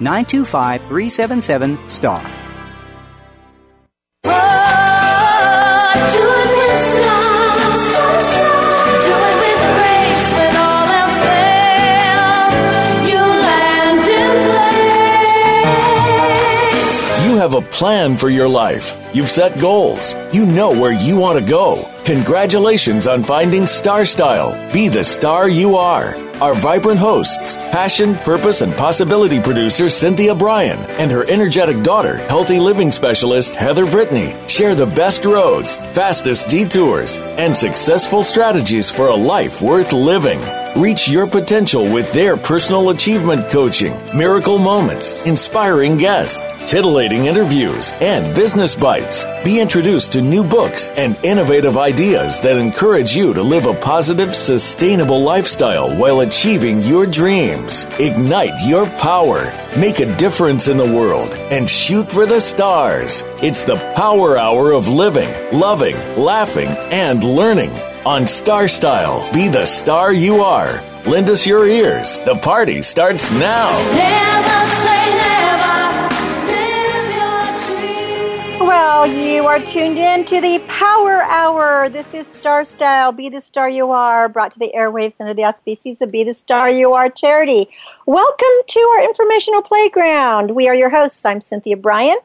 925 377 STAR. You have a plan for your life. You've set goals. You know where you want to go. Congratulations on finding Star Style. Be the star you are. Our vibrant hosts, passion, purpose, and possibility producer Cynthia Bryan and her energetic daughter, healthy living specialist Heather Brittany, share the best roads, fastest detours, and successful strategies for a life worth living. Reach your potential with their personal achievement coaching, miracle moments, inspiring guests, titillating interviews, and business bites. Be introduced to new books and innovative ideas that encourage you to live a positive, sustainable lifestyle while achieving your dreams. Ignite your power. Make a difference in the world and shoot for the stars. It's the power hour of living, loving, laughing, and learning. On Star Style, be the star you are. Lend us your ears. The party starts now. You are tuned in to the Power Hour. This is Star Style, Be the Star You Are, brought to the airwaves under the auspices of Be the Star You Are charity. Welcome to our informational playground. We are your hosts. I'm Cynthia Bryan.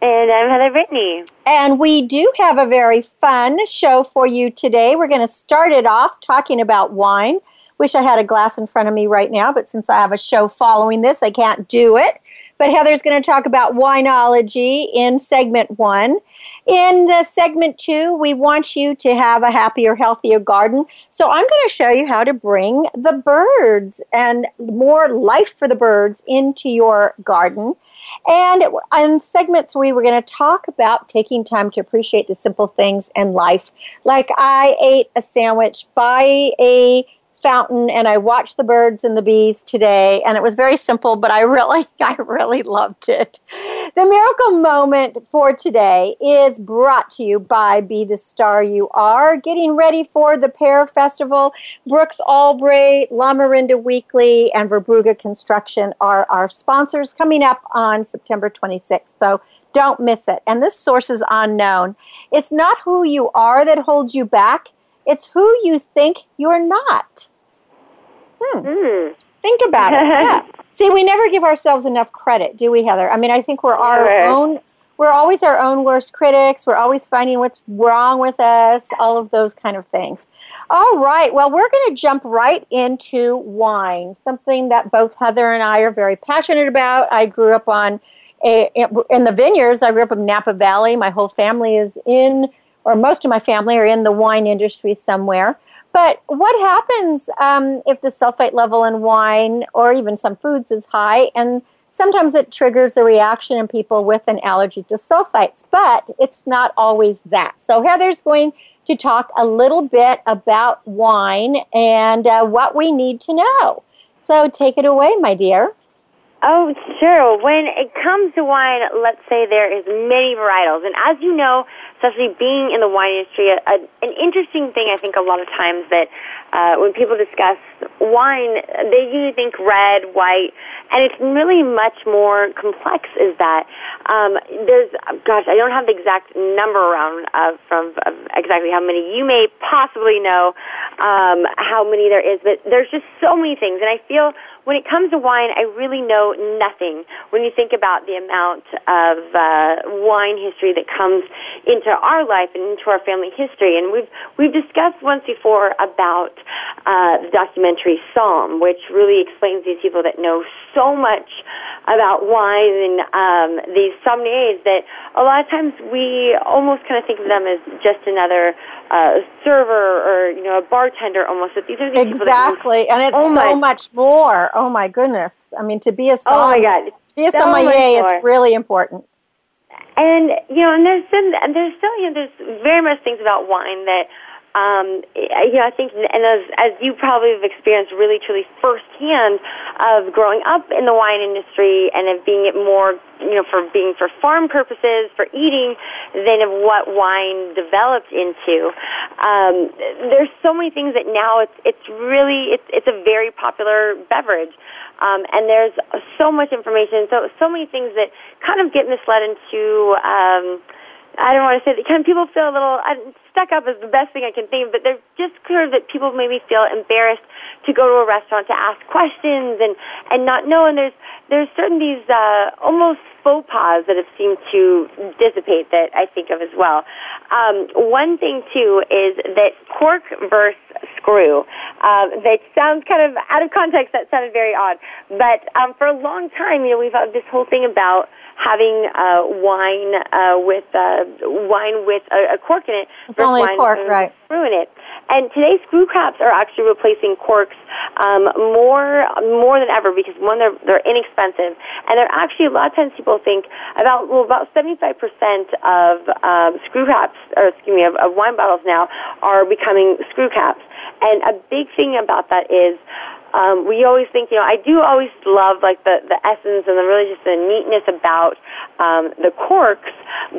And I'm Heather Brittany. And we do have a very fun show for you today. We're going to start it off talking about wine. Wish I had a glass in front of me right now, but since I have a show following this, I can't do it. But Heather's going to talk about winology in segment one. In segment two, we want you to have a happier, healthier garden. So I'm going to show you how to bring the birds and more life for the birds into your garden. And in segment three, we're going to talk about taking time to appreciate the simple things in life. Like I ate a sandwich by a fountain and I watched the birds and the bees today and it was very simple but I really I really loved it. The miracle moment for today is brought to you by Be the Star You Are. Getting ready for the Pear Festival. Brooks Albright, Lamorinda Weekly and Verbruga Construction are our sponsors coming up on September 26th. So don't miss it. And this source is unknown. It's not who you are that holds you back. It's who you think you're not. Hmm. Think about it. Yeah. See, we never give ourselves enough credit, do we, Heather? I mean, I think we're our own. We're always our own worst critics. We're always finding what's wrong with us. All of those kind of things. All right. Well, we're going to jump right into wine, something that both Heather and I are very passionate about. I grew up on a, in the vineyards. I grew up in Napa Valley. My whole family is in, or most of my family are in the wine industry somewhere. But what happens um, if the sulfate level in wine or even some foods is high? And sometimes it triggers a reaction in people with an allergy to sulfites, but it's not always that. So Heather's going to talk a little bit about wine and uh, what we need to know. So take it away, my dear. Oh, sure. When it comes to wine, let's say there is many varietals, and as you know, especially being in the wine industry, a, a, an interesting thing I think a lot of times that uh, when people discuss wine, they usually think red, white, and it's really much more complex. Is that um, there's gosh, I don't have the exact number around from of exactly how many you may possibly know um, how many there is, but there's just so many things, and I feel when it comes to wine, I really know nothing when you think about the amount of uh, wine history that comes into our life and into our family history. And we've we've discussed once before about uh, the documentary Somm, which really explains these people that know so much about wine and um, these sommeliers that a lot of times we almost kind of think of them as just another uh, server or you know a bartender almost. But these are these people Exactly, and it's so so much. more. Oh my goodness! I mean, to be a Oh my God. to be a sommelier, more. it's really important. And you know, and there's and there's still, you know, there's very much things about wine that um, you know, I think, and as, as you probably have experienced really, truly firsthand of growing up in the wine industry and of being it more, you know, for being for farm purposes, for eating, than of what wine developed into. Um, there's so many things that now it's, it's really, it's, it's a very popular beverage. Um, and there's so much information, so, so many things that kind of get misled into, um, I don't want to say that of people feel a little uh, stuck up is the best thing I can think, but they're just clear that people maybe feel embarrassed to go to a restaurant to ask questions and and not know. And there's there's certain these uh, almost faux pas that have seemed to dissipate that I think of as well. Um, one thing too is that cork versus screw. Um, that sounds kind of out of context. That sounded very odd, but um, for a long time, you know, we've had this whole thing about having uh, wine uh, with uh, wine with a, a cork in it versus only wine cork, with right. screw in it. And today, screw caps are actually replacing corks um, more more than ever because one, they're they're inexpensive, and they're actually a lot of times people think about well about seventy five percent of um, screw caps or excuse me of, of wine bottles now are becoming screw caps. And a big thing about that is um, we always think, you know, I do always love like the, the essence and the really just the neatness about um, the corks.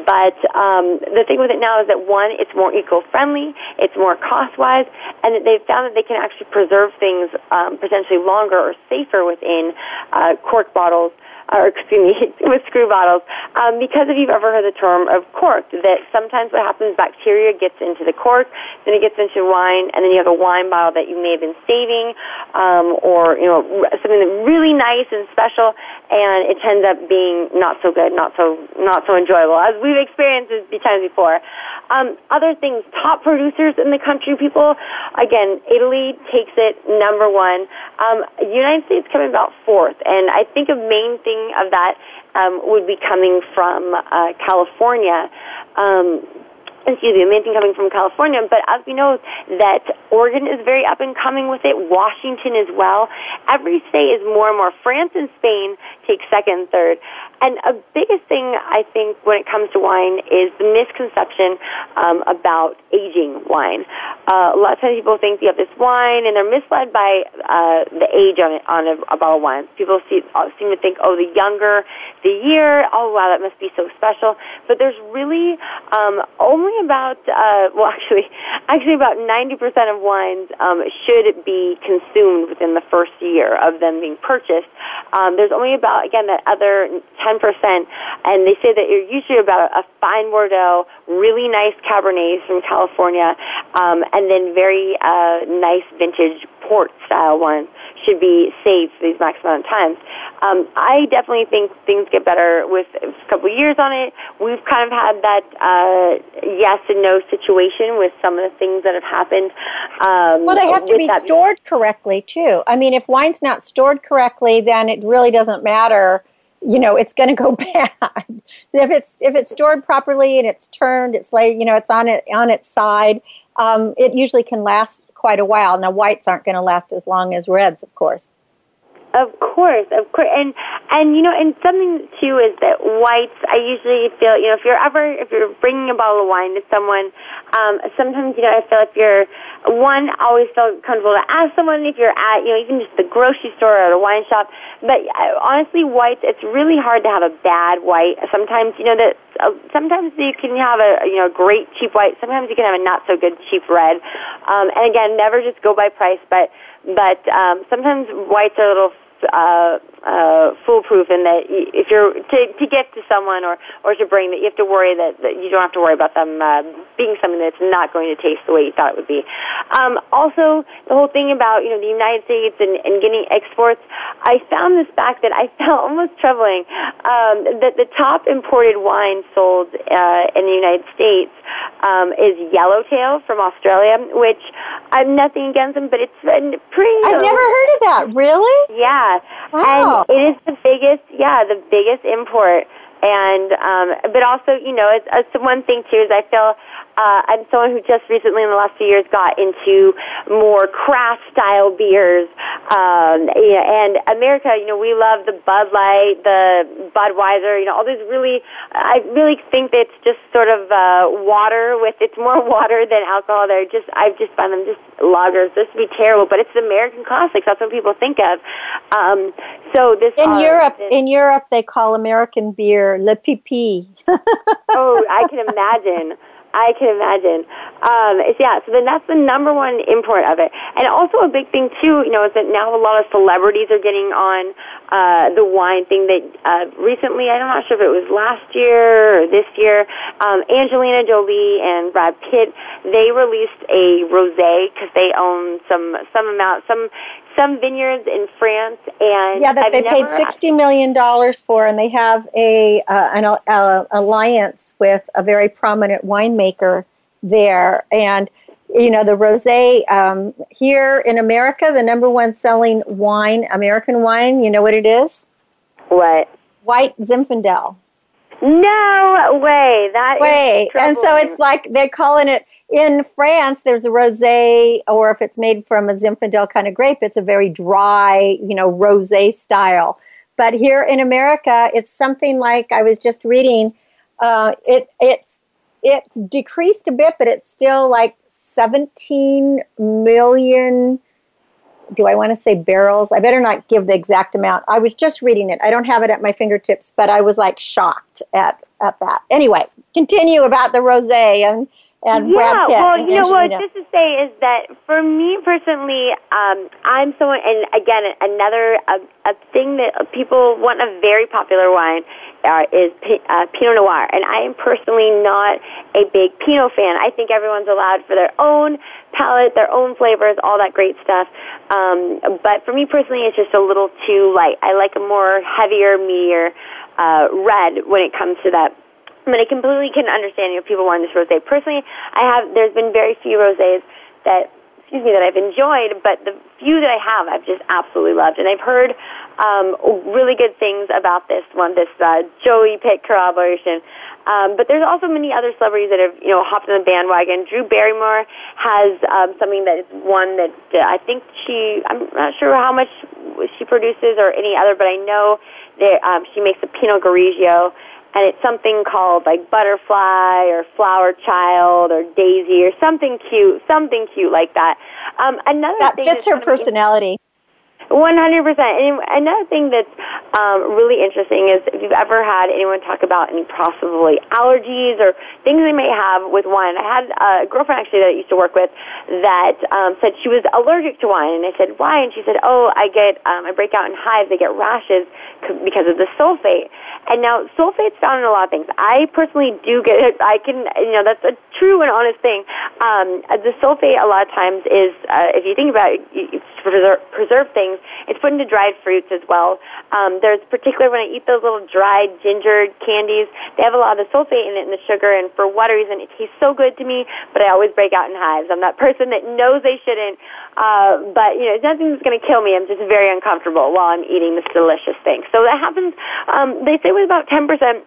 But um, the thing with it now is that one, it's more eco-friendly, it's more cost-wise, and that they've found that they can actually preserve things um, potentially longer or safer within uh, cork bottles or excuse me, with screw bottles. Um, because if you've ever heard the term of cork, that sometimes what happens, bacteria gets into the cork, then it gets into wine, and then you have a wine bottle that you may have been saving, um, or you know something really nice and special, and it ends up being not so good, not so not so enjoyable, as we've experienced this times before. Um, other things, top producers in the country, people, again, Italy takes it number one. Um, United States coming about fourth, and I think a main thing of that um, would be coming from uh, California. Um, excuse me, main thing coming from California, but as we know that Oregon is very up and coming with it, Washington as well. Every state is more and more. France and Spain take second, third. And a biggest thing I think when it comes to wine is the misconception um, about aging wine. Uh, a lot of times people think you have this wine, and they're misled by uh, the age on it on a, a bottle of wine. People see, uh, seem to think, oh, the younger the year, oh wow, that must be so special. But there's really um, only about uh, well, actually, actually about 90% of wines um, should be consumed within the first year of them being purchased. Um, there's only about again that other 10%, and they say that you're usually about a fine Bordeaux, really nice Cabernets from California, um, and then very uh, nice vintage port style ones should be saved for these maximum amount of times. Um, I definitely think things get better with a couple of years on it. We've kind of had that uh, yes and no situation with some of the things that have happened. Um, Well, they have to be that- stored correctly too. I mean, if wine's not stored correctly, then it really doesn't matter. You know, it's going to go bad. if it's if it's stored properly and it's turned, it's laid. You know, it's on it on its side. Um, it usually can last quite a while. Now, whites aren't going to last as long as reds, of course. Of course, of course, and and you know, and something too is that whites. I usually feel, you know, if you're ever if you're bringing a bottle of wine to someone, um, sometimes you know, I feel if you're one, always feel comfortable to ask someone if you're at, you know, even just the grocery store or a wine shop. But uh, honestly, whites, it's really hard to have a bad white. Sometimes, you know, that uh, sometimes you can have a you know great cheap white. Sometimes you can have a not so good cheap red. Um, and again, never just go by price, but but um, sometimes whites are a little uh, uh, foolproof in that if you're to, to gift to someone or, or to bring that you have to worry that, that you don't have to worry about them uh, being something that's not going to taste the way you thought it would be. Um, also, the whole thing about you know the United States and, and getting exports, I found this fact that I found almost troubling um, that the top imported wine sold uh, in the United States um, is Yellowtail from Australia, which I'm nothing against them, but it's pretty. I've never heard of that. Really? Yeah, Wow. and it is the biggest. Yeah, the biggest import. And um, but also, you know, it's, it's one thing too is I feel uh, I'm someone who just recently, in the last few years, got into more craft style beers. Um, yeah, and America, you know, we love the Bud Light, the Budweiser, you know, all these really, I really think that it's just sort of uh, water with, it's more water than alcohol. They're just, I just find them just lagers. This would be terrible, but it's the American classics. That's what people think of. Um, so this In uh, Europe, this- in Europe, they call American beer Le Pipi. oh, I can imagine. I can imagine. Um, yeah, so then that's the number one import of it. And also a big thing too, you know, is that now a lot of celebrities are getting on uh, the wine thing that uh, recently, I'm not sure if it was last year or this year, um, Angelina Jolie and Brad Pitt, they released a rosé because they own some, some amount, some, some vineyards in France and Yeah, that I've they paid sixty million dollars for, and they have a uh, an uh, alliance with a very prominent winemaker there. And you know, the rosé um, here in America, the number one selling wine, American wine. You know what it is? What? White Zinfandel. No way. That is Way, and so it's like they're calling it. In France, there's a rosé, or if it's made from a Zinfandel kind of grape, it's a very dry, you know, rosé style. But here in America, it's something like I was just reading. Uh, it it's it's decreased a bit, but it's still like 17 million. Do I want to say barrels? I better not give the exact amount. I was just reading it. I don't have it at my fingertips, but I was like shocked at at that. Anyway, continue about the rosé and and yeah, well, and you know what? Angelina. Just to say is that for me personally, um, I'm someone, and again, another a, a thing that people want a very popular wine uh, is P- uh, Pinot Noir, and I am personally not a big Pinot fan. I think everyone's allowed for their own palate, their own flavors, all that great stuff. Um, but for me personally, it's just a little too light. I like a more heavier, meatier uh, red when it comes to that. I mean, I completely can understand you know people wanting this rosé. Personally, I have. There's been very few rosés that, excuse me, that I've enjoyed, but the few that I have, I've just absolutely loved, and I've heard um, really good things about this one, this uh, Jolie-Pitt collaboration. Um, but there's also many other celebrities that have, you know, hopped on the bandwagon. Drew Barrymore has um, something that is one that uh, I think she, I'm not sure how much she produces or any other, but I know that um, she makes a Pinot Grigio and it's something called like butterfly or flower child or daisy or something cute, something cute like that. Um, another that thing fits that's her personality. One hundred percent. And another thing that's um, really interesting is if you've ever had anyone talk about any possibly allergies or things they may have with wine. I had a girlfriend actually that I used to work with that um, said she was allergic to wine, and I said why, and she said, oh, I get um, I break out in hives, I get rashes because of the sulfate. And now sulfate's found in a lot of things. I personally do get it. I can, you know, that's a true and honest thing. Um, the sulfate a lot of times is, uh, if you think about it, it's preserve, preserve things. It's put into dried fruits as well. Um, there's particular when I eat those little dried ginger candies, they have a lot of the sulfate in it and the sugar, and for what reason it tastes so good to me, but I always break out in hives. I'm that person that knows they shouldn't, uh, but you know, it's nothing that's going to kill me. I'm just very uncomfortable while I'm eating this delicious thing. So that happens. Um, they say with about 10 percent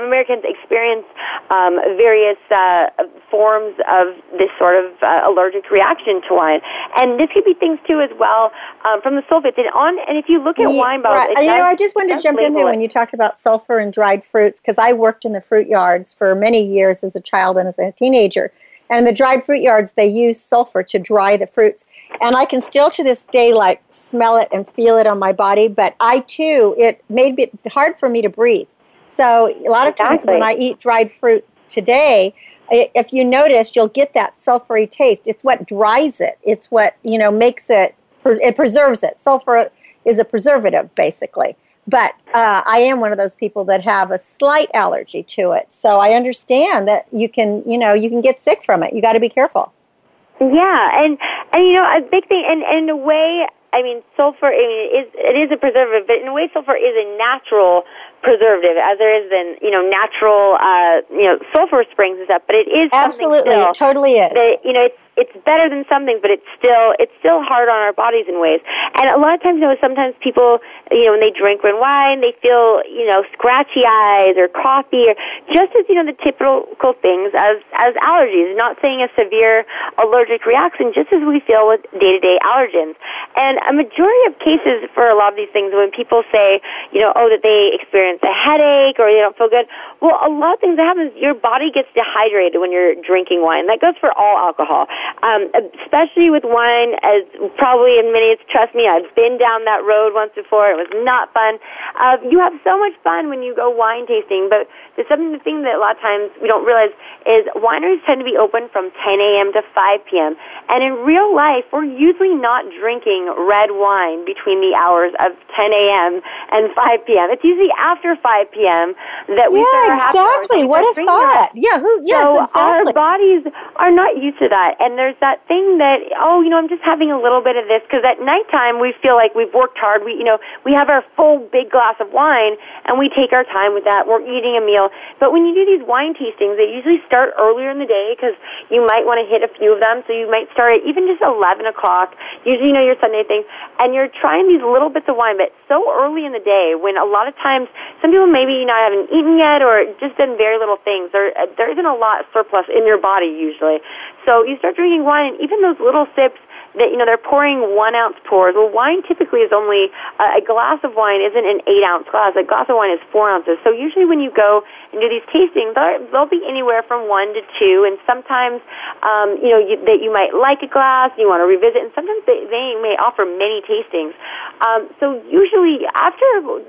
of Americans experience um, various uh, forms of this sort of uh, allergic reaction to wine, and this could be things too as well um, from the sulfates. And on, and if you look at Yeah, wine bottles, right. you know, I just wanted to jump in there when you talked about sulfur and dried fruits because I worked in the fruit yards for many years as a child and as a teenager. And the dried fruit yards, they use sulfur to dry the fruits. And I can still to this day like smell it and feel it on my body. But I too, it made it hard for me to breathe. So a lot of times when I eat dried fruit today, if you notice, you'll get that sulfury taste. It's what dries it. It's what you know makes it. It preserves it. Sulfur is a preservative, basically. But uh, I am one of those people that have a slight allergy to it, so I understand that you can, you know, you can get sick from it. You got to be careful. Yeah, and and you know a big thing, and, and in a way, I mean, sulfur I mean, it is it is a preservative, but in a way, sulfur is a natural preservative as there is in you know natural uh, you know sulfur springs and stuff. But it is something Absolutely, it totally is. that you know it's it's better than some things, but it's still it's still hard on our bodies in ways. And a lot of times, you know, sometimes people, you know, when they drink red wine, they feel you know scratchy eyes or coffee, or just as you know the typical things as as allergies. Not saying a severe allergic reaction, just as we feel with day to day allergens. And a majority of cases for a lot of these things, when people say, you know, oh, that they experience a headache or they don't feel good, well, a lot of things that happens, your body gets dehydrated when you're drinking wine. That goes for all alcohol um, especially with wine, as probably in many, trust me, I've been down that road once before. It was not fun. Uh, you have so much fun when you go wine tasting, but there's something the thing that a lot of times we don't realize is wineries tend to be open from 10 a.m. to 5 p.m. And in real life, we're usually not drinking red wine between the hours of 10 a.m. and 5 p.m. It's usually after 5 p.m. that we yeah, start our happy hours exactly. What a thought. Yeah, who? Yes, so exactly. our bodies are not used to that, and there's that thing that oh, you know, I'm just having a little bit of this because at nighttime we feel like we've worked hard. We, you know, we have our full big glass of wine, and we take our time with that. We're eating a meal, but when you do these wine tastings, they usually start earlier in the day because you might want to hit a few of them. So you might start at even just 11 o'clock. Usually, you know, your Sunday thing, and you're trying these little bits of wine, but so early in the day when a lot of times some people maybe you know haven't eaten yet or just done very little things. There, there isn't a lot of surplus in your body usually. So you start drinking wine, and even those little sips that you know they're pouring one ounce pours. Well, wine typically is only uh, a glass of wine isn't an eight ounce glass. A glass of wine is four ounces. So usually when you go and do these tastings, they'll, be anywhere from one to two, and sometimes um, you know you, that you might like a glass, you want to revisit, and sometimes they, they may offer many tastings. Um, so usually after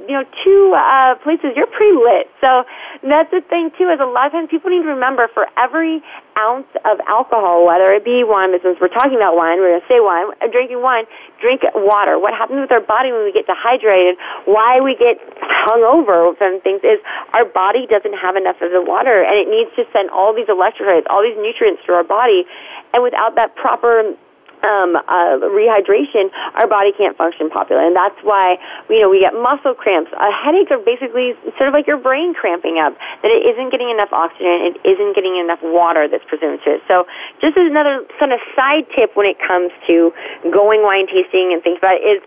you know two uh, places, you're pretty lit. So that's the thing too. Is a lot of times people need to remember for every ounce of alcohol, whether it be wine, since we're talking about wine, we're going to say wine, uh, drinking wine, drink water. What happens with our body when we get dehydrated, why we get hungover from things is our body doesn't have enough of the water and it needs to send all these electrolytes, all these nutrients to our body. And without that proper um, uh, rehydration, our body can't function properly, and that's why you know we get muscle cramps. Uh, headaches are basically sort of like your brain cramping up. That it isn't getting enough oxygen, it isn't getting enough water that's presumed to it. So, just as another kind of side tip when it comes to going wine tasting and things about it is,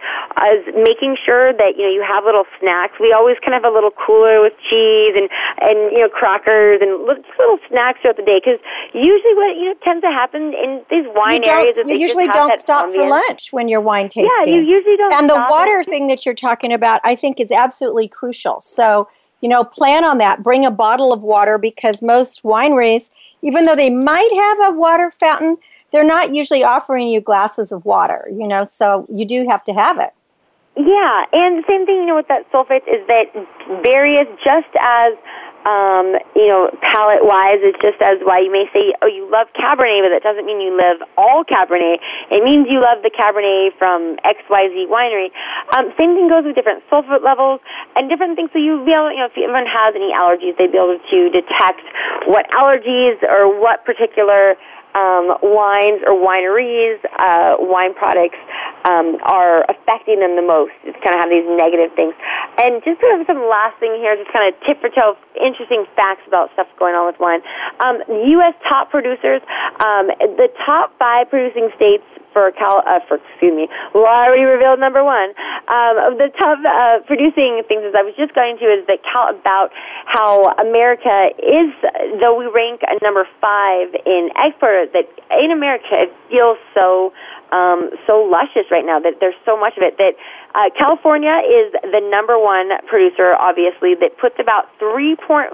is making sure that you know you have little snacks. We always kind of have a little cooler with cheese and and you know crackers and li- little snacks throughout the day because usually what you know tends to happen in these wine areas is they you usually don't stop for lunch when you're wine tasting. Yeah, you usually don't. and the water thing that you're talking about, I think, is absolutely crucial. So, you know, plan on that. Bring a bottle of water because most wineries, even though they might have a water fountain, they're not usually offering you glasses of water, you know, so you do have to have it. Yeah, and the same thing, you know, with that sulfates is that various, just as um, you know, palate wise, it's just as why you may say, oh, you love Cabernet, but that doesn't mean you love all Cabernet. It means you love the Cabernet from XYZ winery. Um, same thing goes with different sulfate levels and different things. So you'll be able, you know, if anyone has any allergies, they'd be able to detect what allergies or what particular um, wines or wineries, uh, wine products um, are affecting them the most. It's kind of have these negative things. And just sort of some last thing here, just kind of tip for toe, interesting facts about stuff going on with wine. Um, U.S. top producers, um, the top five producing states for Cal, uh, for excuse me, well, I already revealed number one. Um, of the top uh, producing things, as I was just going to, is that Cal about how America is, though we rank number five in export, that in America it feels so um, so luscious right now that there's so much of it that uh, California is the number one producer, obviously, that puts about 3.4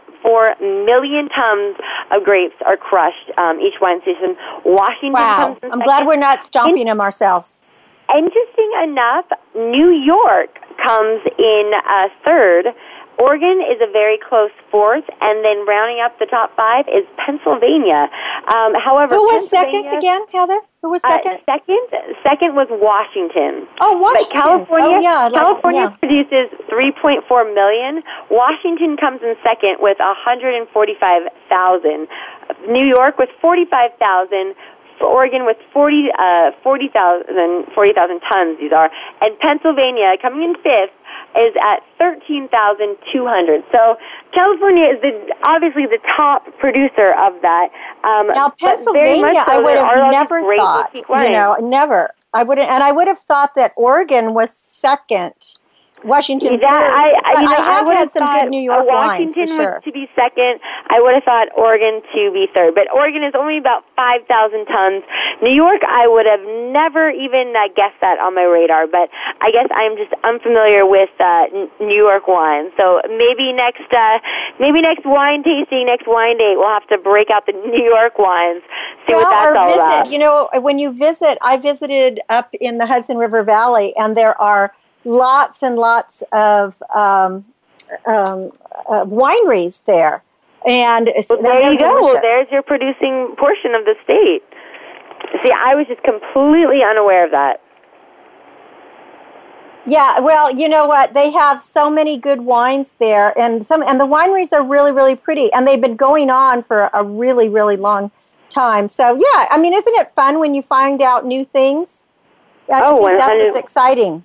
million tons of grapes are crushed um, each wine season. Washington Wow. comes in I'm second. glad we're not stomping them ourselves. Interesting enough, New York comes in uh, third. Oregon is a very close fourth, and then rounding up the top five is Pennsylvania. Um, however, Who was second again, Heather? Who was Uh, second? second, second was Washington. oh, Washington. But California, oh, yeah, I like- California yeah. produces 3.4 million. Washington comes in second with 145,000. New York with 45,000. Oregon with 40, uh, 40,000 40,000 tons, these are. And Pennsylvania, coming in fifth, is at 13,200. So California is the, obviously the top producer of that. Um, Now, Pennsylvania, so, I would there are all have never thought, you know, never. I would, and I would have thought that Oregon was second. Washington, That, I, I, you know, I have would had some good New York wines for sure. was to be second. I would have thought Oregon to be third, but Oregon is only about five thousand tons. New York, I would have never even uh, guessed that on my radar. But I guess I'm just unfamiliar with uh, New York wine. So maybe next, uh, maybe next wine tasting, next wine date, we'll have to break out the New York wines, see well, what that's all visit. about. You know, when you visit, I visited up in the Hudson River Valley, and there are lots and lots of um, um, uh, wineries there. And Well, there you go. Well, there's your producing portion of the state. See, I was just completely unaware of that. Yeah, well, you know what? They have so many good wines there, and some and the wineries are really, really pretty, and they've been going on for a really, really long time. So, yeah, I mean, isn't it fun when you find out new things? I Oh, think that's what's exciting.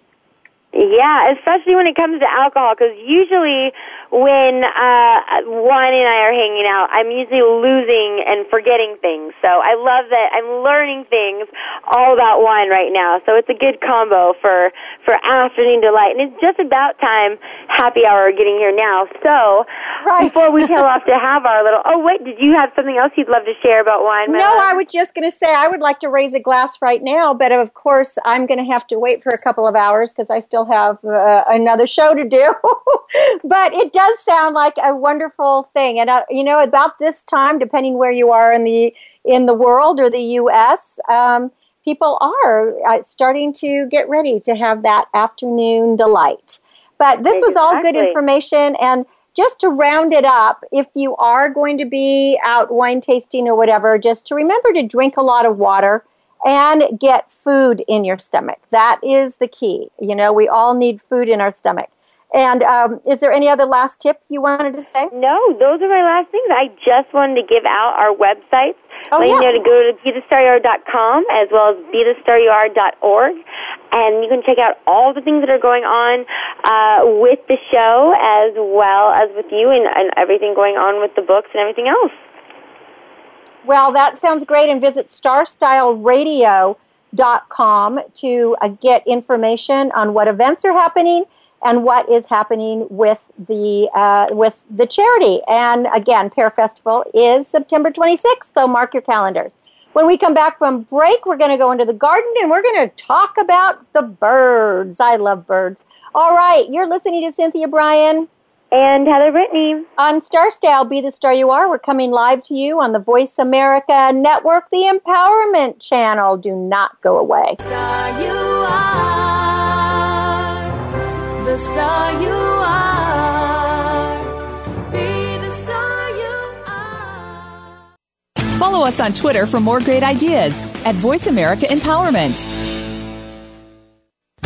Yeah, especially when it comes to alcohol, because usually when uh, Juan and I are hanging out, I'm usually losing and forgetting things. So I love that I'm learning things all about wine right now. So it's a good combo for for afternoon delight, and it's just about time happy hour getting here now. So Right. before we tail off to have our little, oh wait, did you have something else you'd love to share about wine? No? I was just going to say I would like to raise a glass right now, but of course I'm going to have to wait for a couple of hours because I still have uh, another show to do. but it does sound like a wonderful thing, and uh, you know, about this time, depending where you are in the in the world or the U.S. Um, people are uh, starting to get ready to have that afternoon delight. But this was all good information and just to round it up, if you are going to be out wine tasting or whatever, just to remember to drink a lot of water and get food in your stomach. That is the key. You know, we all need food in our stomach. And um, is there any other last tip you wanted to say? No, those are my last things. I just wanted to give out our websites. Oh, Let you know to go to bethestaryouare.com as well as bethestaryouare.org. And you can check out all the things that are going on uh, with the show as well as with you and, and everything going on with the books and everything else. Well, that sounds great. And visit starstyleradio.com to uh, get information on what events are happening and what is happening with the uh, with the charity. And again, Pear Festival is September 26th, so mark your calendars. When we come back from break, we're going to go into the garden and we're going to talk about the birds. I love birds. All right, you're listening to Cynthia Bryan And Heather Brittany. on Star Style, Be the Star You Are. We're coming live to you on the Voice America Network, the Empowerment Channel. Do not go away. star you are. The star you are. Be the star you are. Follow us on Twitter for more great ideas at Voice America Empowerment.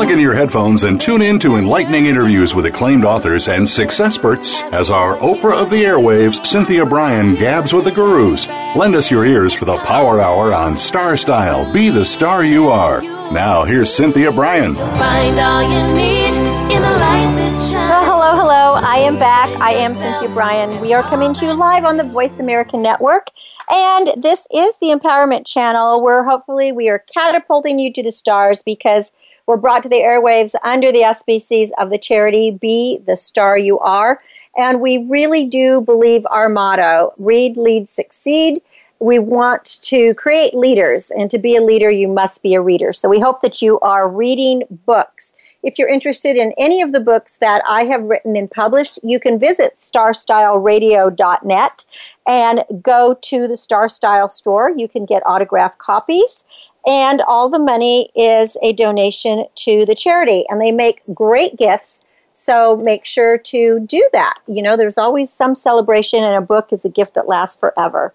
Plug in your headphones and tune in to enlightening interviews with acclaimed authors and success experts as our Oprah of the airwaves, Cynthia Bryan, gabs with the gurus. Lend us your ears for the Power Hour on Star Style. Be the star you are. Now, here's Cynthia Bryan. Find all you need in the light. Well, hello, hello. I am back. I am Cynthia Bryan. We are coming to you live on the Voice America Network. And this is the Empowerment Channel where hopefully we are catapulting you to the stars because we're brought to the airwaves under the auspices of the charity Be the Star You Are. And we really do believe our motto read, lead, succeed. We want to create leaders, and to be a leader, you must be a reader. So we hope that you are reading books. If you're interested in any of the books that I have written and published, you can visit starstyleradio.net and go to the Star Style store. You can get autographed copies, and all the money is a donation to the charity. And they make great gifts. So make sure to do that. You know, there's always some celebration, and a book is a gift that lasts forever.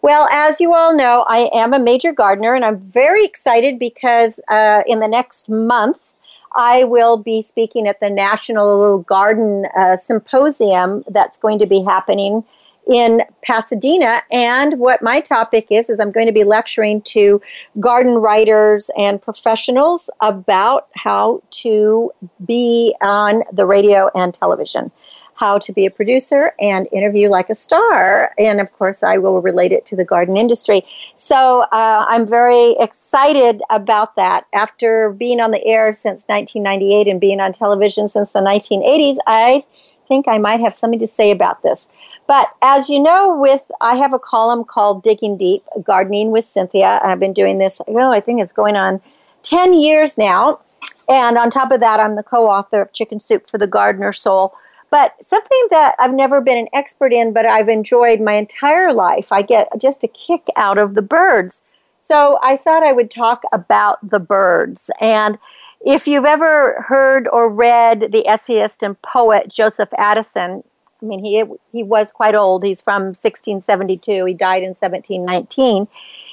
Well, as you all know, I am a major gardener, and I'm very excited because uh, in the next month, I will be speaking at the National Garden uh, Symposium that's going to be happening in Pasadena. And what my topic is, is I'm going to be lecturing to garden writers and professionals about how to be on the radio and television how to be a producer and interview like a star. And of course, I will relate it to the garden industry. So uh, I'm very excited about that. After being on the air since 1998 and being on television since the 1980s, I think I might have something to say about this. But as you know, with I have a column called Digging Deep, Gardening with Cynthia. I've been doing this, oh, I think it's going on 10 years now. And on top of that, I'm the co author of Chicken Soup for the Gardener Soul. But something that I've never been an expert in, but I've enjoyed my entire life, I get just a kick out of the birds. So I thought I would talk about the birds. And if you've ever heard or read the essayist and poet Joseph Addison, I mean, he, he was quite old. He's from 1672. He died in 1719.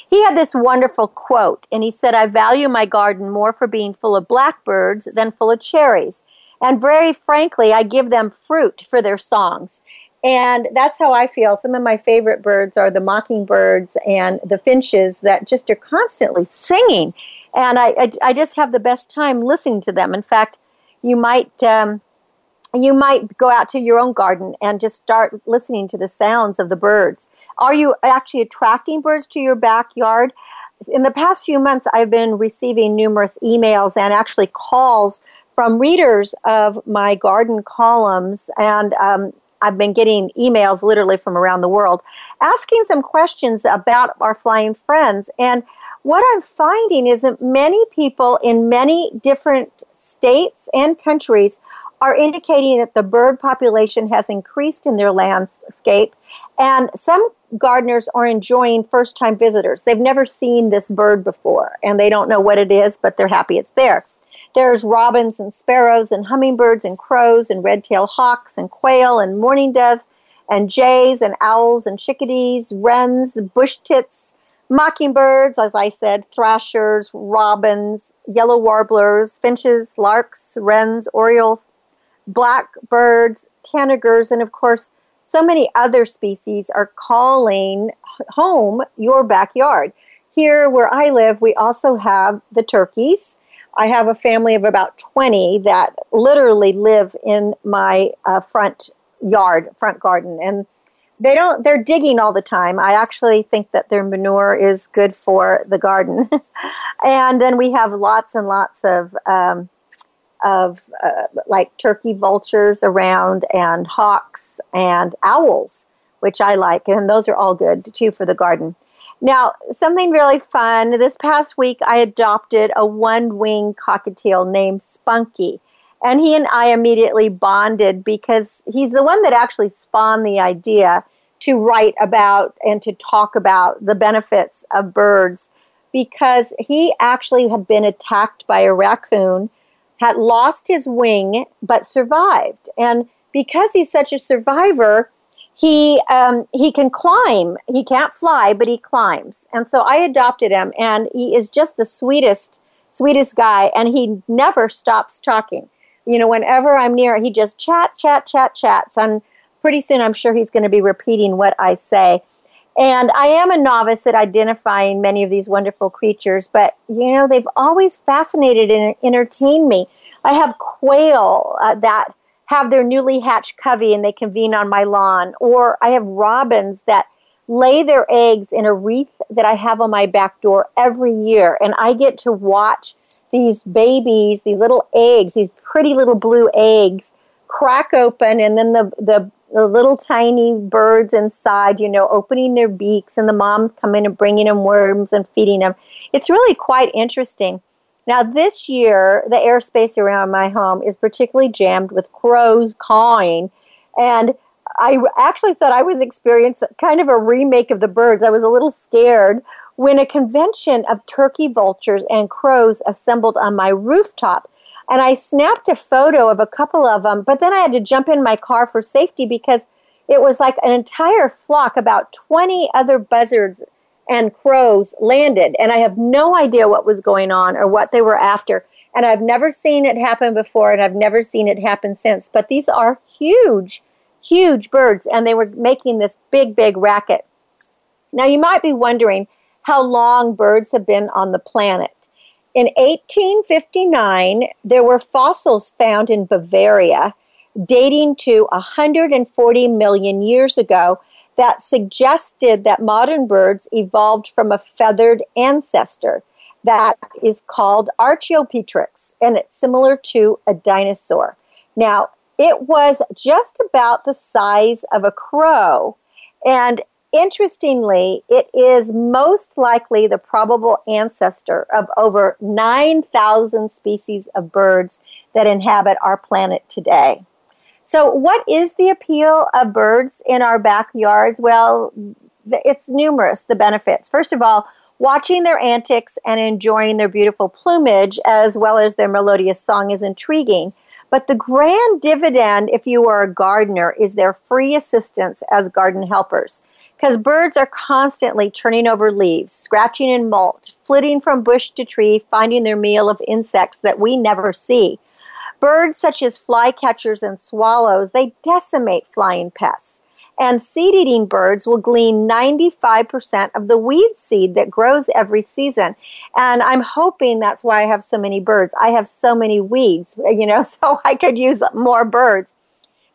He had this wonderful quote, and he said, I value my garden more for being full of blackbirds than full of cherries. And very frankly, I give them fruit for their songs. And that's how I feel. Some of my favorite birds are the mockingbirds and the finches that just are constantly singing. And I, I, I just have the best time listening to them. In fact, you might. Um, you might go out to your own garden and just start listening to the sounds of the birds. Are you actually attracting birds to your backyard? In the past few months, I've been receiving numerous emails and actually calls from readers of my garden columns, and um, I've been getting emails literally from around the world asking some questions about our flying friends. And what I'm finding is that many people in many different states and countries are indicating that the bird population has increased in their landscape, and some gardeners are enjoying first time visitors. They've never seen this bird before, and they don't know what it is, but they're happy it's there. There's robins and sparrows and hummingbirds and crows and red-tailed hawks and quail and mourning doves and jays and owls and chickadees, wrens, bush tits, mockingbirds, as I said, thrashers, robins, yellow warblers, finches, larks, wrens, orioles, blackbirds, tanagers, and of course, so many other species are calling home your backyard. Here, where I live, we also have the turkeys. I have a family of about 20 that literally live in my uh, front yard, front garden, and they don't they're digging all the time i actually think that their manure is good for the garden and then we have lots and lots of um, of uh, like turkey vultures around and hawks and owls, which I like. And those are all good too for the garden. Now, something really fun. This past week, I adopted a one wing cockatiel named Spunky. And he and I immediately bonded because he's the one that actually spawned the idea to write about and to talk about the benefits of birds because he actually had been attacked by a raccoon had lost his wing but survived. And because he's such a survivor, he um, he can climb. He can't fly, but he climbs. And so I adopted him, and he is just the sweetest sweetest guy, and he never stops talking. You know, whenever I'm near, he just chat, chat, chat, chats. And pretty soon, I'm sure he's going to be repeating what I say. And I am a novice at identifying many of these wonderful creatures, but you know, they've always fascinated and entertained me. I have quail uh, that have their newly hatched covey and they convene on my lawn, or I have robins that lay their eggs in a wreath that I have on my back door every year. And I get to watch these babies, these little eggs, these pretty little blue eggs, crack open, and then the, the, the little tiny birds inside, you know, opening their beaks, and the moms coming and bringing them worms and feeding them. It's really quite interesting. Now, this year, the airspace around my home is particularly jammed with crows cawing. And I actually thought I was experiencing kind of a remake of the birds. I was a little scared when a convention of turkey vultures and crows assembled on my rooftop. And I snapped a photo of a couple of them, but then I had to jump in my car for safety because it was like an entire flock, about 20 other buzzards and crows landed. And I have no idea what was going on or what they were after. And I've never seen it happen before, and I've never seen it happen since. But these are huge huge birds, and they were making this big, big racket. Now, you might be wondering how long birds have been on the planet. In 1859, there were fossils found in Bavaria dating to 140 million years ago that suggested that modern birds evolved from a feathered ancestor that is called Archaeopteryx, and it's similar to a dinosaur. Now, it was just about the size of a crow. And interestingly, it is most likely the probable ancestor of over 9,000 species of birds that inhabit our planet today. So, what is the appeal of birds in our backyards? Well, it's numerous, the benefits. First of all, watching their antics and enjoying their beautiful plumage as well as their melodious song is intriguing. But the grand dividend, if you are a gardener, is their free assistance as garden helpers. Because birds are constantly turning over leaves, scratching in mulch, flitting from bush to tree, finding their meal of insects that we never see. Birds such as flycatchers and swallows, they decimate flying pests. And seed eating birds will glean 95% of the weed seed that grows every season. And I'm hoping that's why I have so many birds. I have so many weeds, you know, so I could use more birds.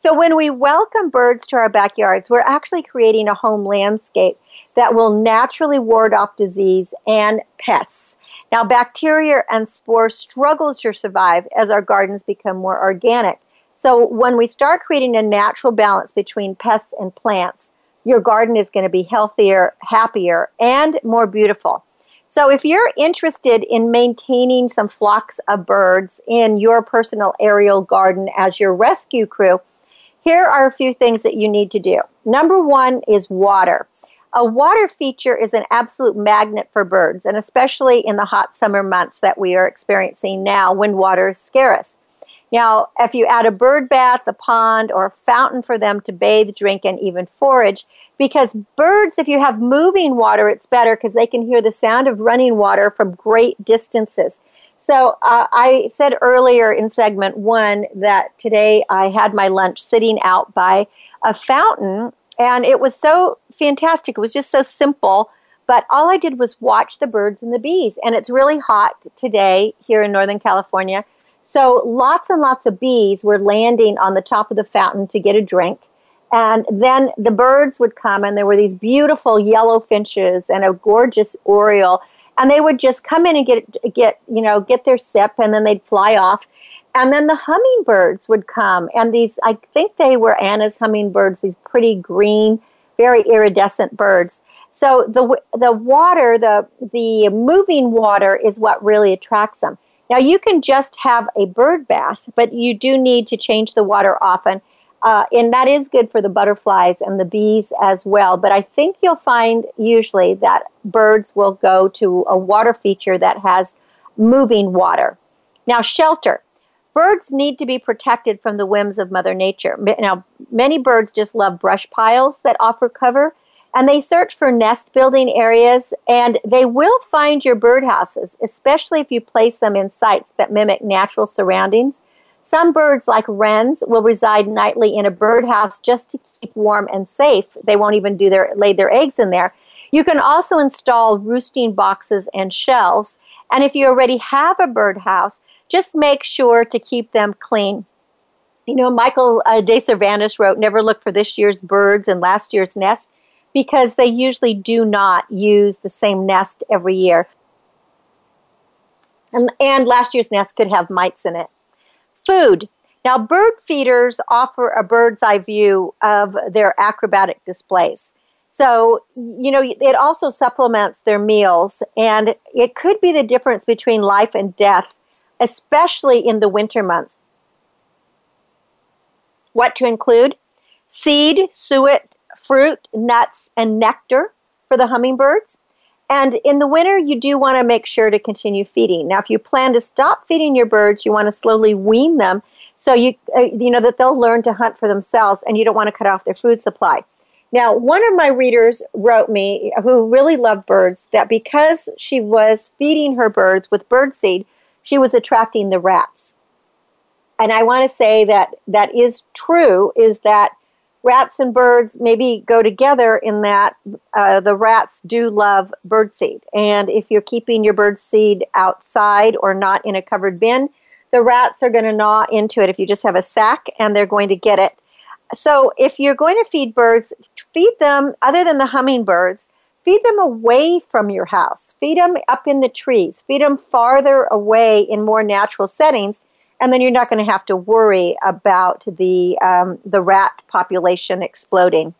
So when we welcome birds to our backyards, we're actually creating a home landscape that will naturally ward off disease and pests. Now, bacteria and spores struggle to survive as our gardens become more organic. So when we start creating a natural balance between pests and plants, your garden is going to be healthier, happier, and more beautiful. So if you're interested in maintaining some flocks of birds in your personal aerial garden as your rescue crew, here are a few things that you need to do. Number one is water. A water feature is an absolute magnet for birds, and especially in the hot summer months that we are experiencing now when water is scarce. Now, if you add a bird bath, a pond, or a fountain for them to bathe, drink, and even forage, because birds, if you have moving water, it's better because they can hear the sound of running water from great distances. So uh, I said earlier in segment one that today I had my lunch sitting out by a fountain, and it was so fantastic. It was just so simple. But all I did was watch the birds and the bees. And it's really hot today here in Northern California. So lots and lots of bees were landing on the top of the fountain to get a drink. And then the birds would come, and there were these beautiful yellow finches and a gorgeous oriole, and they would just come in and get get you know get their sip, and then they'd fly off. And then the hummingbirds would come, and these I think they were Anna's hummingbirds, these pretty green, very iridescent birds. So the the water, the the moving water, is what really attracts them. Now, you can just have a bird bath, but you do need to change the water often. Uh, and that is good for the butterflies and the bees as well. But I think you'll find usually that birds will go to a water feature that has moving water. Now, shelter. Birds need to be protected from the whims of Mother Nature. Now, many birds just love brush piles that offer cover. And they search for nest building areas and they will find your birdhouses, especially if you place them in sites that mimic natural surroundings. Some birds, like wrens, will reside nightly in a birdhouse just to keep warm and safe. They won't even do their lay their eggs in there. You can also install roosting boxes and shelves. And if you already have a birdhouse, just make sure to keep them clean. You know, Michael uh, de Cervantes wrote, Never look for this year's birds and last year's nests because they usually do not use the same nest every year. And, and last year's nest could have mites in it. Food. Now, bird feeders offer a bird's eye view of their acrobatic displays. So, you know, it also supplements their meals, and it could be the difference between life and death, especially in the winter months. What to include? Seed, suet, fruit, nuts, and nectar for the hummingbirds. And in the winter, you do want to make sure to continue feeding. Now, if you plan to stop feeding your birds, you want to slowly wean them so you uh, you know that they'll learn to hunt for themselves, and you don't want to cut off their food supply. Now, one of my readers wrote me who really loved birds that because she was feeding her birds with birdseed, she was attracting the rats. And I want to say that that is true. Is that rats and birds maybe go together in that uh, the rats do love birdseed. And if you're keeping your birdseed outside or not in a covered bin, the rats are going to gnaw into it if you just have a sack and they're going to get it. So if you're going to feed birds, feed them, other than the hummingbirds, feed them away from your house. Feed them up in the trees. Feed them farther away in more natural settings and then you're not going to have to worry about the um, the rat population exploding.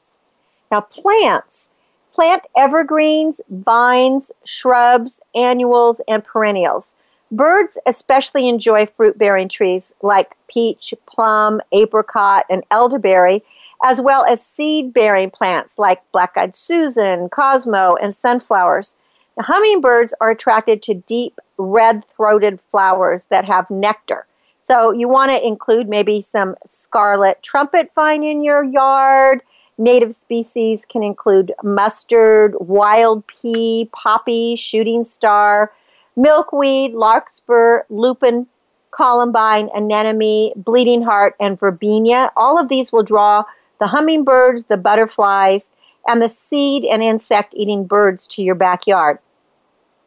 Now, plants, plant evergreens, vines, shrubs, annuals, and perennials. Birds especially enjoy fruit bearing trees like peach, plum, apricot, and elderberry, as well as seed bearing plants like black eyed Susan, Cosmo, and sunflowers. The hummingbirds are attracted to deep red throated flowers that have nectar. So you want to include maybe some scarlet trumpet vine in your yard. Native species can include mustard, wild pea, poppy, shooting star, milkweed, larkspur, lupin, columbine, anemone, bleeding heart, and verbena. All of these will draw the hummingbirds, the butterflies, and the seed and insect eating birds to your backyard.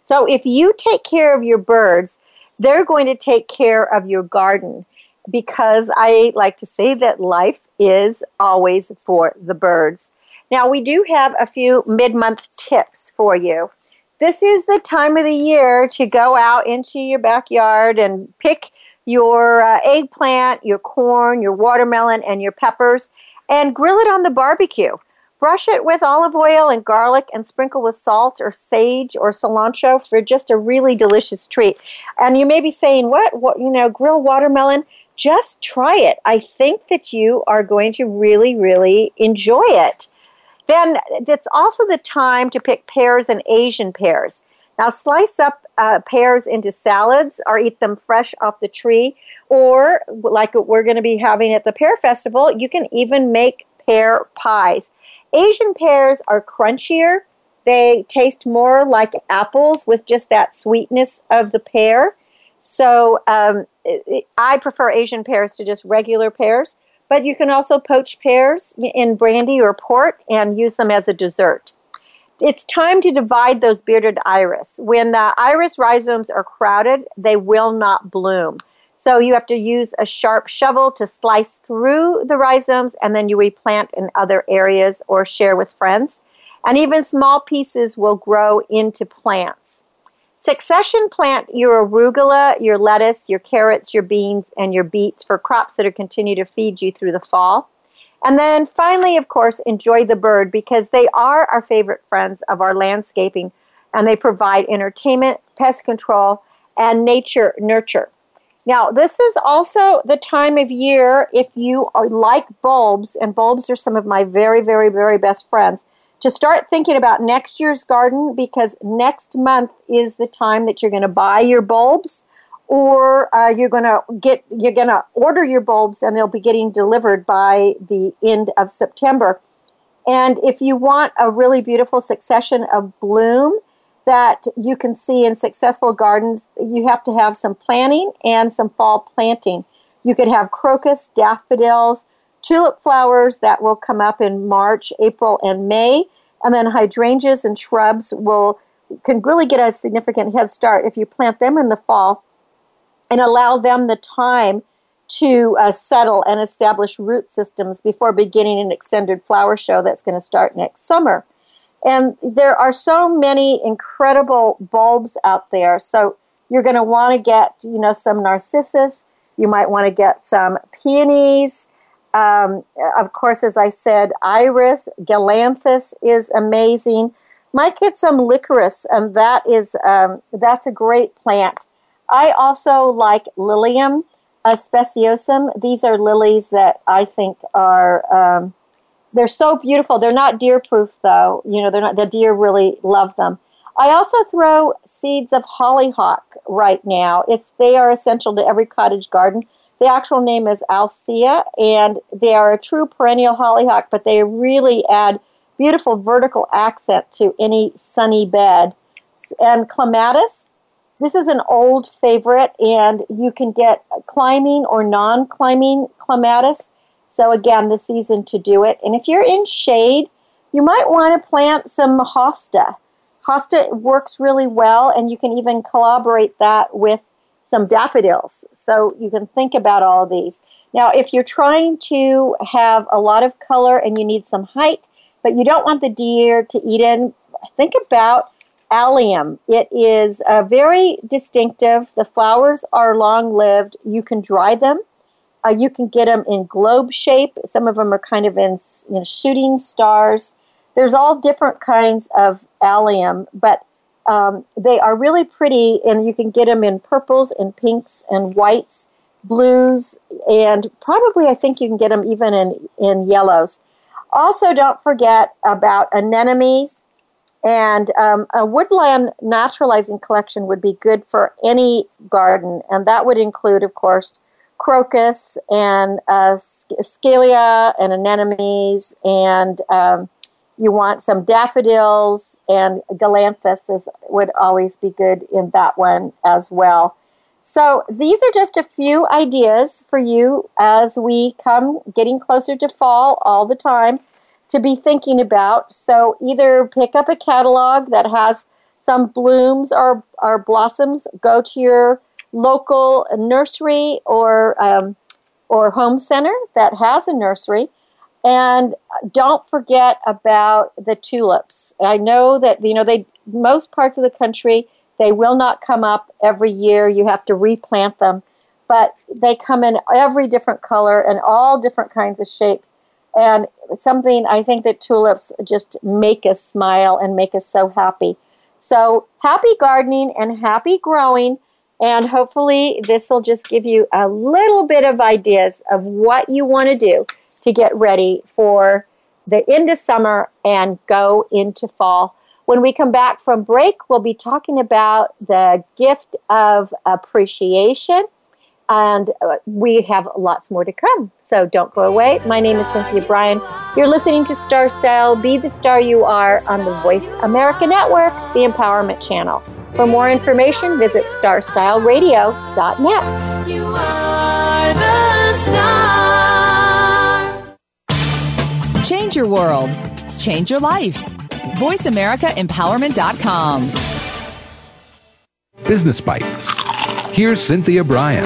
So if you take care of your birds, they're going to take care of your garden because I like to say that life is always for the birds. Now, we do have a few mid month tips for you. This is the time of the year to go out into your backyard and pick your uh, eggplant, your corn, your watermelon, and your peppers and grill it on the barbecue. Brush it with olive oil and garlic and sprinkle with salt or sage or cilantro for just a really delicious treat. And you may be saying, what, what, you know, grill watermelon? Just try it. I think that you are going to really, really enjoy it. Then it's also the time to pick pears and Asian pears. Now, slice up uh, pears into salads or eat them fresh off the tree. Or, like we're going to be having at the Pear Festival, you can even make pear pies. Asian pears are crunchier. They taste more like apples with just that sweetness of the pear. So um, I prefer Asian pears to just regular pears. But you can also poach pears in brandy or port and use them as a dessert. It's time to divide those bearded iris. When the iris rhizomes are crowded, they will not bloom. So you have to use a sharp shovel to slice through the rhizomes and then you replant in other areas or share with friends. And even small pieces will grow into plants. Succession plant your arugula, your lettuce, your carrots, your beans, and your beets for crops that are continue to feed you through the fall. And then finally, of course, enjoy the bird because they are our favorite friends of our landscaping and they provide entertainment, pest control, and nature nurture. Now, this is also the time of year if you are like bulbs, and bulbs are some of my very, very, very best friends, to start thinking about next year's garden because next month is the time that you're going to buy your bulbs or uh, you're going to get you're going to order your bulbs and they'll be getting delivered by the end of September. And if you want a really beautiful succession of bloom that you can see in successful gardens, you have to have some planting and some fall planting. You could have crocus, daffodils, tulip flowers that will come up in March, April, and May, and then hydrangeas and shrubs will can really get a significant head start if you plant them in the fall and allow them the time to uh, settle and establish root systems before beginning an extended flower show that's going to start next summer. And there are so many incredible bulbs out there. So you're going to want to get, you know, some narcissus. You might want to get some peonies. Um, of course, as I said, iris, galanthus is amazing. Might get some lycoris, and that is um, that's a great plant. I also like lilium uh, speciosum. These are lilies that I think are um, they're so beautiful. They're not deer proof though. You know, they're not the deer really love them. I also throw seeds of hollyhock right now. It's they are essential to every cottage garden. The actual name is Alcea, and they are a true perennial hollyhock, but they really add beautiful vertical accent to any sunny bed. And clematis, this is an old favorite, and you can get climbing or non climbing clematis. So, again, the season to do it. And if you're in shade, you might want to plant some hosta. Hosta works really well, and you can even collaborate that with some daffodils. So, you can think about all these. Now, if you're trying to have a lot of color and you need some height, but you don't want the deer to eat in, think about allium. It is uh, very distinctive. The flowers are long lived. You can dry them. Uh, you can get them in globe shape. Some of them are kind of in you know, shooting stars. There's all different kinds of allium, but um, they are really pretty, and you can get them in purples and pinks and whites, blues, and probably I think you can get them even in, in yellows. Also, don't forget about anemones and um, a woodland naturalizing collection would be good for any garden, and that would include, of course, crocus and uh, scilla and anemones, and um, you want some daffodils and galanthus is, would always be good in that one as well. So these are just a few ideas for you as we come getting closer to fall all the time to be thinking about. So either pick up a catalog that has some blooms or, or blossoms, go to your local nursery or um, or home center that has a nursery, and don't forget about the tulips. I know that you know they most parts of the country they will not come up every year. You have to replant them, but they come in every different color and all different kinds of shapes and something I think that tulips just make us smile and make us so happy. So happy gardening and happy growing. And hopefully, this will just give you a little bit of ideas of what you want to do to get ready for the end of summer and go into fall. When we come back from break, we'll be talking about the gift of appreciation and uh, we have lots more to come. So don't go away. My name is Cynthia Brian. You're listening to Star Style Be the Star You Are on the Voice America Network, the Empowerment Channel. For more information, visit starstyleradio.net. You are the star. Change your world. Change your life. VoiceAmericaEmpowerment.com. Business Bites Here's Cynthia Brian.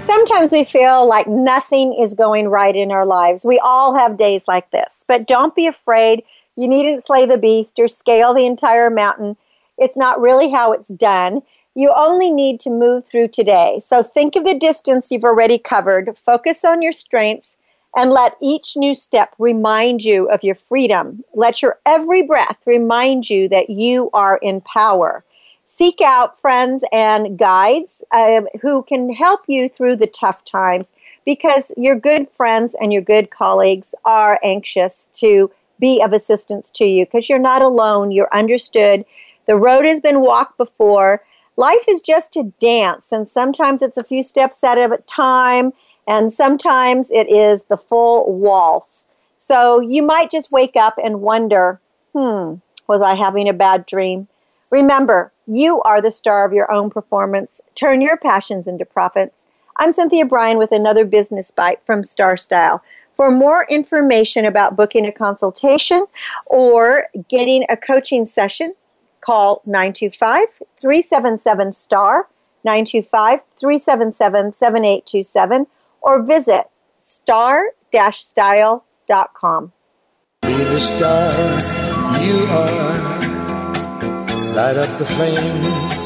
Sometimes we feel like nothing is going right in our lives. We all have days like this. But don't be afraid. You needn't slay the beast or scale the entire mountain. It's not really how it's done. You only need to move through today. So think of the distance you've already covered, focus on your strengths, and let each new step remind you of your freedom. Let your every breath remind you that you are in power seek out friends and guides uh, who can help you through the tough times because your good friends and your good colleagues are anxious to be of assistance to you because you're not alone, you're understood. The road has been walked before. Life is just a dance, and sometimes it's a few steps at a time, And sometimes it is the full waltz. So you might just wake up and wonder, hmm, was I having a bad dream? Remember, you are the star of your own performance. Turn your passions into profits. I'm Cynthia Brian with another business bite from Star Style. For more information about booking a consultation or getting a coaching session, call 925 377 STAR, 925 377 7827, or visit star style.com. Be the star you are. Light up the.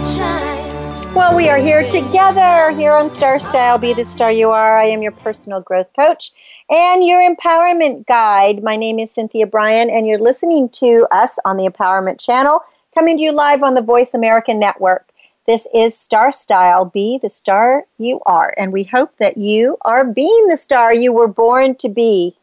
Well, we are here together here on Star Style. Be the star you are. I am your personal growth coach and your empowerment guide. My name is Cynthia Brian, and you're listening to us on the Empowerment Channel, coming to you live on the Voice American Network. This is Star Style. Be the star you are. And we hope that you are being the star you were born to be.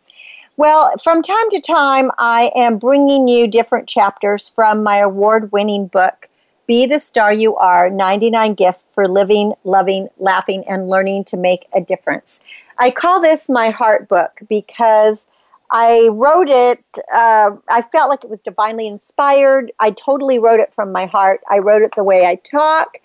Well, from time to time, I am bringing you different chapters from my award winning book, Be the Star You Are 99 Gifts for Living, Loving, Laughing, and Learning to Make a Difference. I call this my heart book because I wrote it, uh, I felt like it was divinely inspired. I totally wrote it from my heart. I wrote it the way I talk,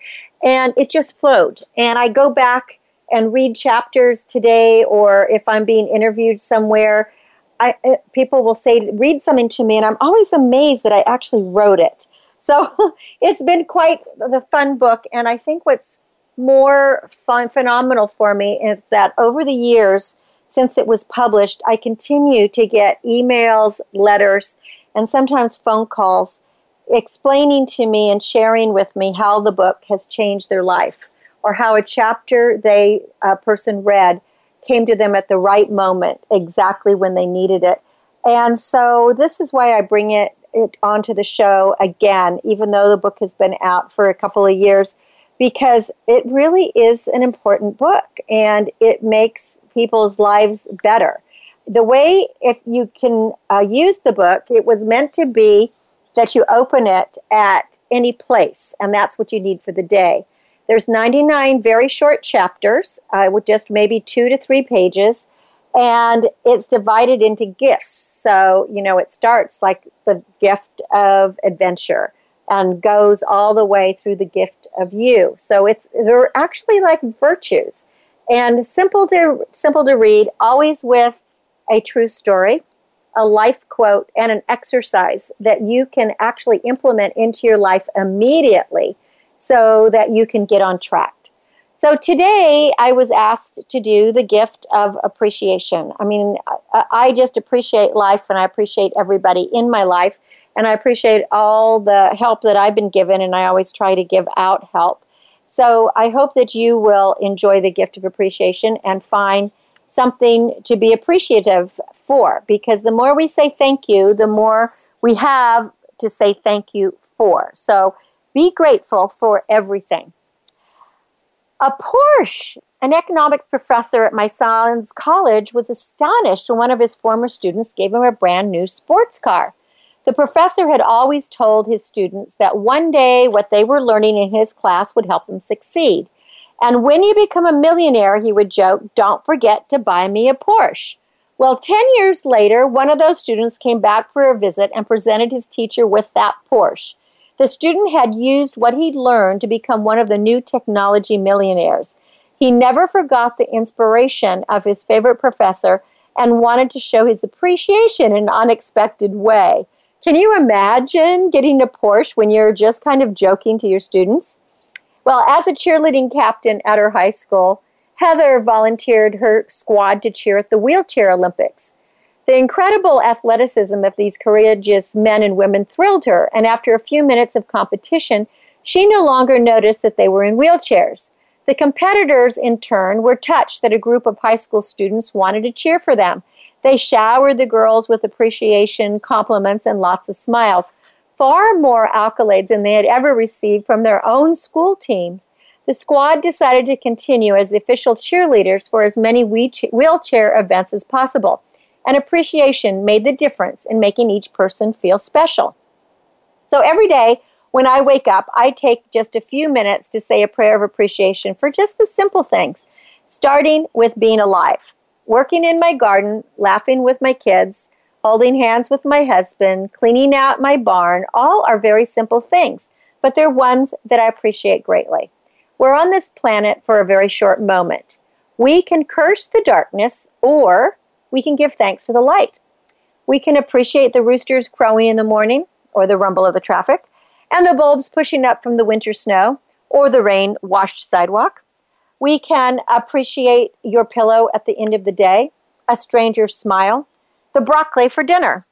and it just flowed. And I go back and read chapters today, or if I'm being interviewed somewhere, I, uh, people will say, read something to me, and I'm always amazed that I actually wrote it. So it's been quite the fun book, and I think what's more fun, phenomenal for me is that over the years since it was published, I continue to get emails, letters, and sometimes phone calls explaining to me and sharing with me how the book has changed their life or how a chapter they a person read came to them at the right moment exactly when they needed it. And so this is why i bring it, it onto the show again even though the book has been out for a couple of years because it really is an important book and it makes people's lives better. The way if you can uh, use the book it was meant to be that you open it at any place and that's what you need for the day. There's 99 very short chapters uh, with just maybe two to three pages, and it's divided into gifts. So, you know, it starts like the gift of adventure and goes all the way through the gift of you. So it's they're actually like virtues and simple to simple to read, always with a true story, a life quote, and an exercise that you can actually implement into your life immediately so that you can get on track. So today I was asked to do the gift of appreciation. I mean, I, just appreciate life and I appreciate everybody in my life and I appreciate all the help that I've been given and I always try to give out help. So I hope that you will enjoy the gift of appreciation and find something to be appreciative for because the more we say thank you, the more we have to say thank you for. So be grateful for everything. A Porsche, an economics professor at my son's college, was astonished when one of his former students gave him a brand new sports car. The professor had always told his students that one day what they were learning in his class would help them succeed. And when you become a millionaire, he would joke, don't forget to buy me a Porsche. Well, 10 years later, one of those students came back for a visit and presented his teacher with that Porsche. The student had used what he'd learned to become one of the new technology millionaires. He never forgot the inspiration of his favorite professor and wanted to show his appreciation in an unexpected way. Can you imagine getting a Porsche when you're just kind of joking to your students? Well, as a cheerleading captain at her high school, Heather volunteered her squad to cheer at the Wheelchair Olympics. The incredible athleticism of these courageous men and women thrilled her, and after a few minutes of competition, she no longer noticed that they were in wheelchairs. The competitors, in turn, were touched that a group of high school students wanted to cheer for them. They showered the girls with appreciation, compliments, and lots of smiles. Far more accolades than they had ever received from their own school teams. The squad decided to continue as the official cheerleaders for as many wheelchair events as possible. And appreciation made the difference in making each person feel special. So every day, when I wake up, I take just a few minutes to say a prayer of appreciation for just the simple things, starting with being alive, working in my garden, laughing with my kids, holding hands with my husband, cleaning out my barn. All are very simple things, but they're ones that I appreciate greatly. We're on this planet for a very short moment. We can curse the darkness or we can give thanks for the light. We can appreciate the roosters crowing in the morning or the rumble of the traffic and the bulbs pushing up from the winter snow or the rain washed sidewalk. We can appreciate your pillow at the end of the day, a stranger's smile, the broccoli for dinner.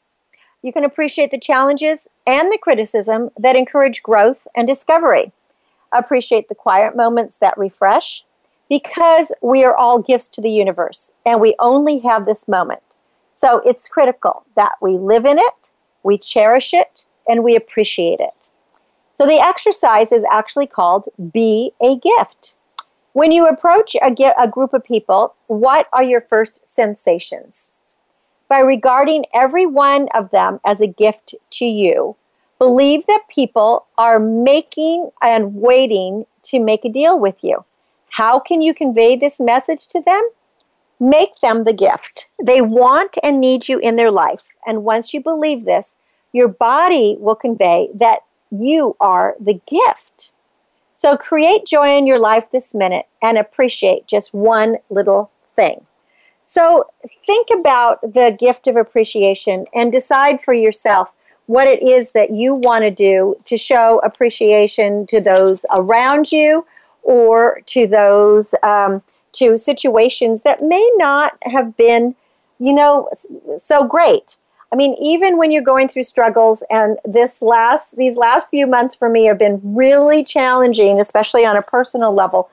You can appreciate the challenges and the criticism that encourage growth and discovery. Appreciate the quiet moments that refresh because we are all gifts to the universe and we only have this moment. So it's critical that we live in it, we cherish it, and we appreciate it. So the exercise is actually called Be a Gift. When you approach a, a group of people, what are your first sensations? By regarding every one of them as a gift to you, believe that people are making and waiting to make a deal with you. How can you convey this message to them? Make them the gift. They want and need you in their life. And once you believe this, your body will convey that you are the gift. So create joy in your life this minute and appreciate just one little thing. So think about the gift of appreciation and decide for yourself what it is that you want to do to show appreciation to those around you or to those um, to situations that may not have been you know so great I mean, even when you're going through struggles, and this last these last few months for me have been really challenging, especially on a personal level.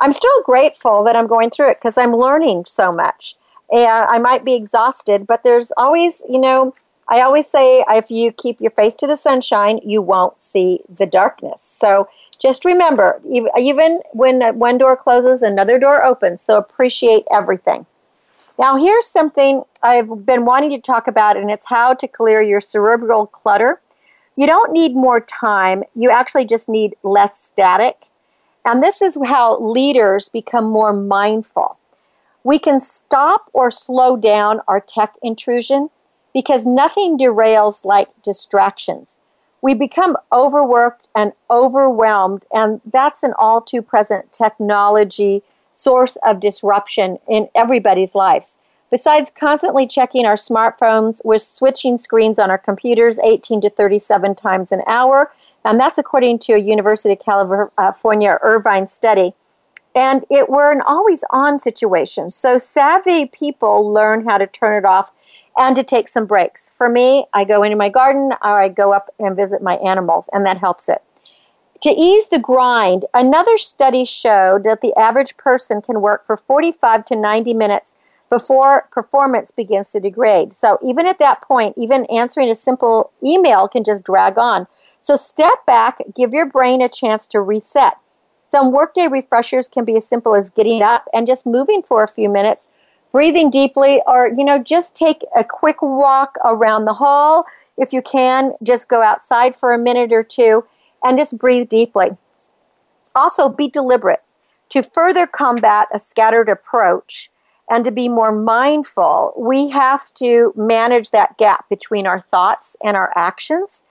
I'm still grateful that I'm going through it because I'm learning so much. And I might be exhausted, but there's always, you know, I always say if you keep your face to the sunshine, you won't see the darkness. So just remember, even when one door closes, another door opens. So appreciate everything. Now, here's something I've been wanting to talk about, and it's how to clear your cerebral clutter. You don't need more time, you actually just need less static. And this is how leaders become more mindful. We can stop or slow down our tech intrusion because nothing derails like distractions. We become overworked and overwhelmed, and that's an all too present technology source of disruption in everybody's lives. Besides constantly checking our smartphones, we're switching screens on our computers 18 to 37 times an hour. And that's according to a University of California Irvine study. And it we're an always on situation. So savvy people learn how to turn it off and to take some breaks. For me, I go into my garden or I go up and visit my animals, and that helps it. To ease the grind, another study showed that the average person can work for 45 to 90 minutes before performance begins to degrade. So even at that point, even answering a simple email can just drag on. So step back, give your brain a chance to reset. Some workday refreshers can be as simple as getting up and just moving for a few minutes, breathing deeply, or you know, just take a quick walk around the hall. If you can, just go outside for a minute or two and just breathe deeply. Also, be deliberate. To further combat a scattered approach, and to be more mindful, we have to manage that gap between our thoughts and our actions.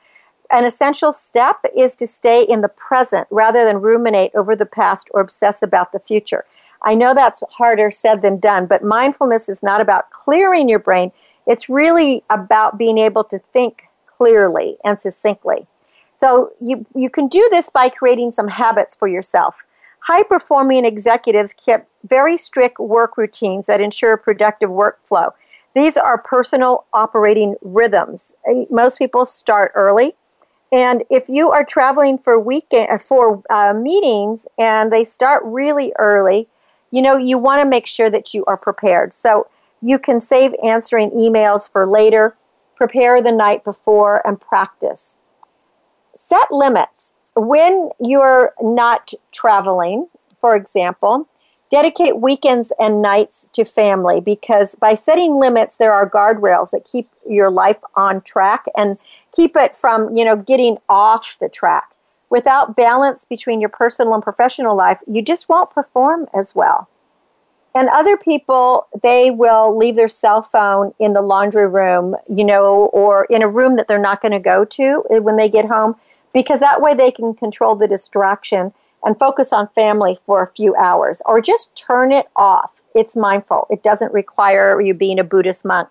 An essential step is to stay in the present rather than ruminate over the past or obsess about the future. I know that's harder said than done, but mindfulness is not about clearing your brain. It's really about being able to think clearly and succinctly. So you, you can do this by creating some habits for yourself. High performing executives keep very strict work routines that ensure productive workflow. These are personal operating rhythms. Eh, most people start early. And if you are traveling for weekend for uh, meetings and they start really early, you know you want to make sure that you are prepared. So you can save answering emails for later, prepare the night before, and practice. Set limits when you're not traveling, for example, dedicate weekends and nights to family because by setting limits, there are guardrails that keep your life on track and keep it from, you know, getting off the track. Without balance between your personal and professional life, you just won't perform as well. And other people, they will leave their cell phone in the laundry room, you know, or in a room that they're not going to go to when they get home because that way they can control the distraction and focus on family for a few hours or just turn it off. It's mindful, it doesn't require you being a Buddhist monk.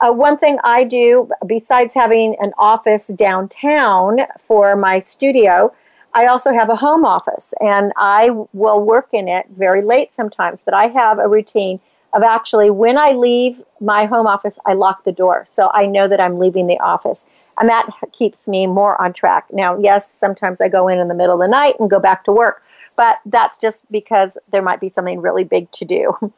Uh, one thing I do, besides having an office downtown for my studio, I also have a home office and I will work in it very late sometimes, but I have a routine of actually when I leave my home office, I lock the door. So I know that I'm leaving the office. And that keeps me more on track. Now, yes, sometimes I go in in the middle of the night and go back to work, but that's just because there might be something really big to do.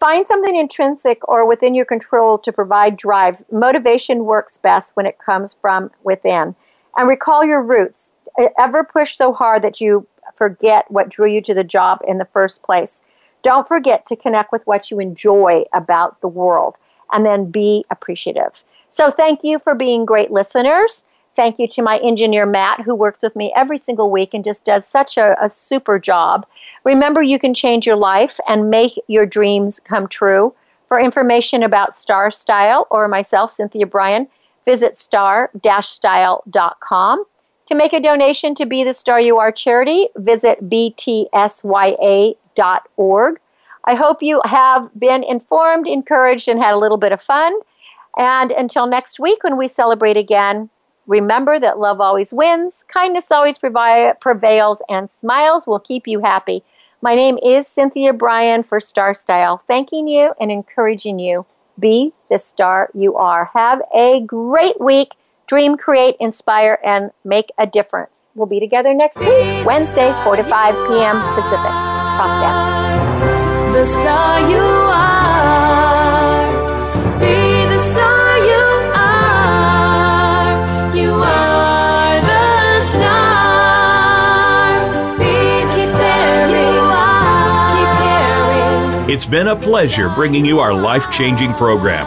Find something intrinsic or within your control to provide drive. Motivation works best when it comes from within. And recall your roots. Ever push so hard that you forget what drew you to the job in the first place. Don't forget to connect with what you enjoy about the world and then be appreciative. So, thank you for being great listeners. Thank you to my engineer, Matt, who works with me every single week and just does such a, a super job. Remember, you can change your life and make your dreams come true. For information about Star Style or myself, Cynthia Brian, visit star-style.com. To make a donation to Be the Star You Are charity, visit btsya.com org. I hope you have been informed, encouraged, and had a little bit of fun. And until next week when we celebrate again, remember that love always wins, kindness always prevails, and smiles will keep you happy. My name is Cynthia Brian for Star Style, thanking you and encouraging you. Be the star you are. Have a great week. Dream, create, inspire, and make a difference. We'll be together next week, Wednesday, 4 to 5 p.m. Pacific. The star you are. Be the star you are. You are the star. Be keep daring. Keep caring. It's been a pleasure bringing you our life changing program,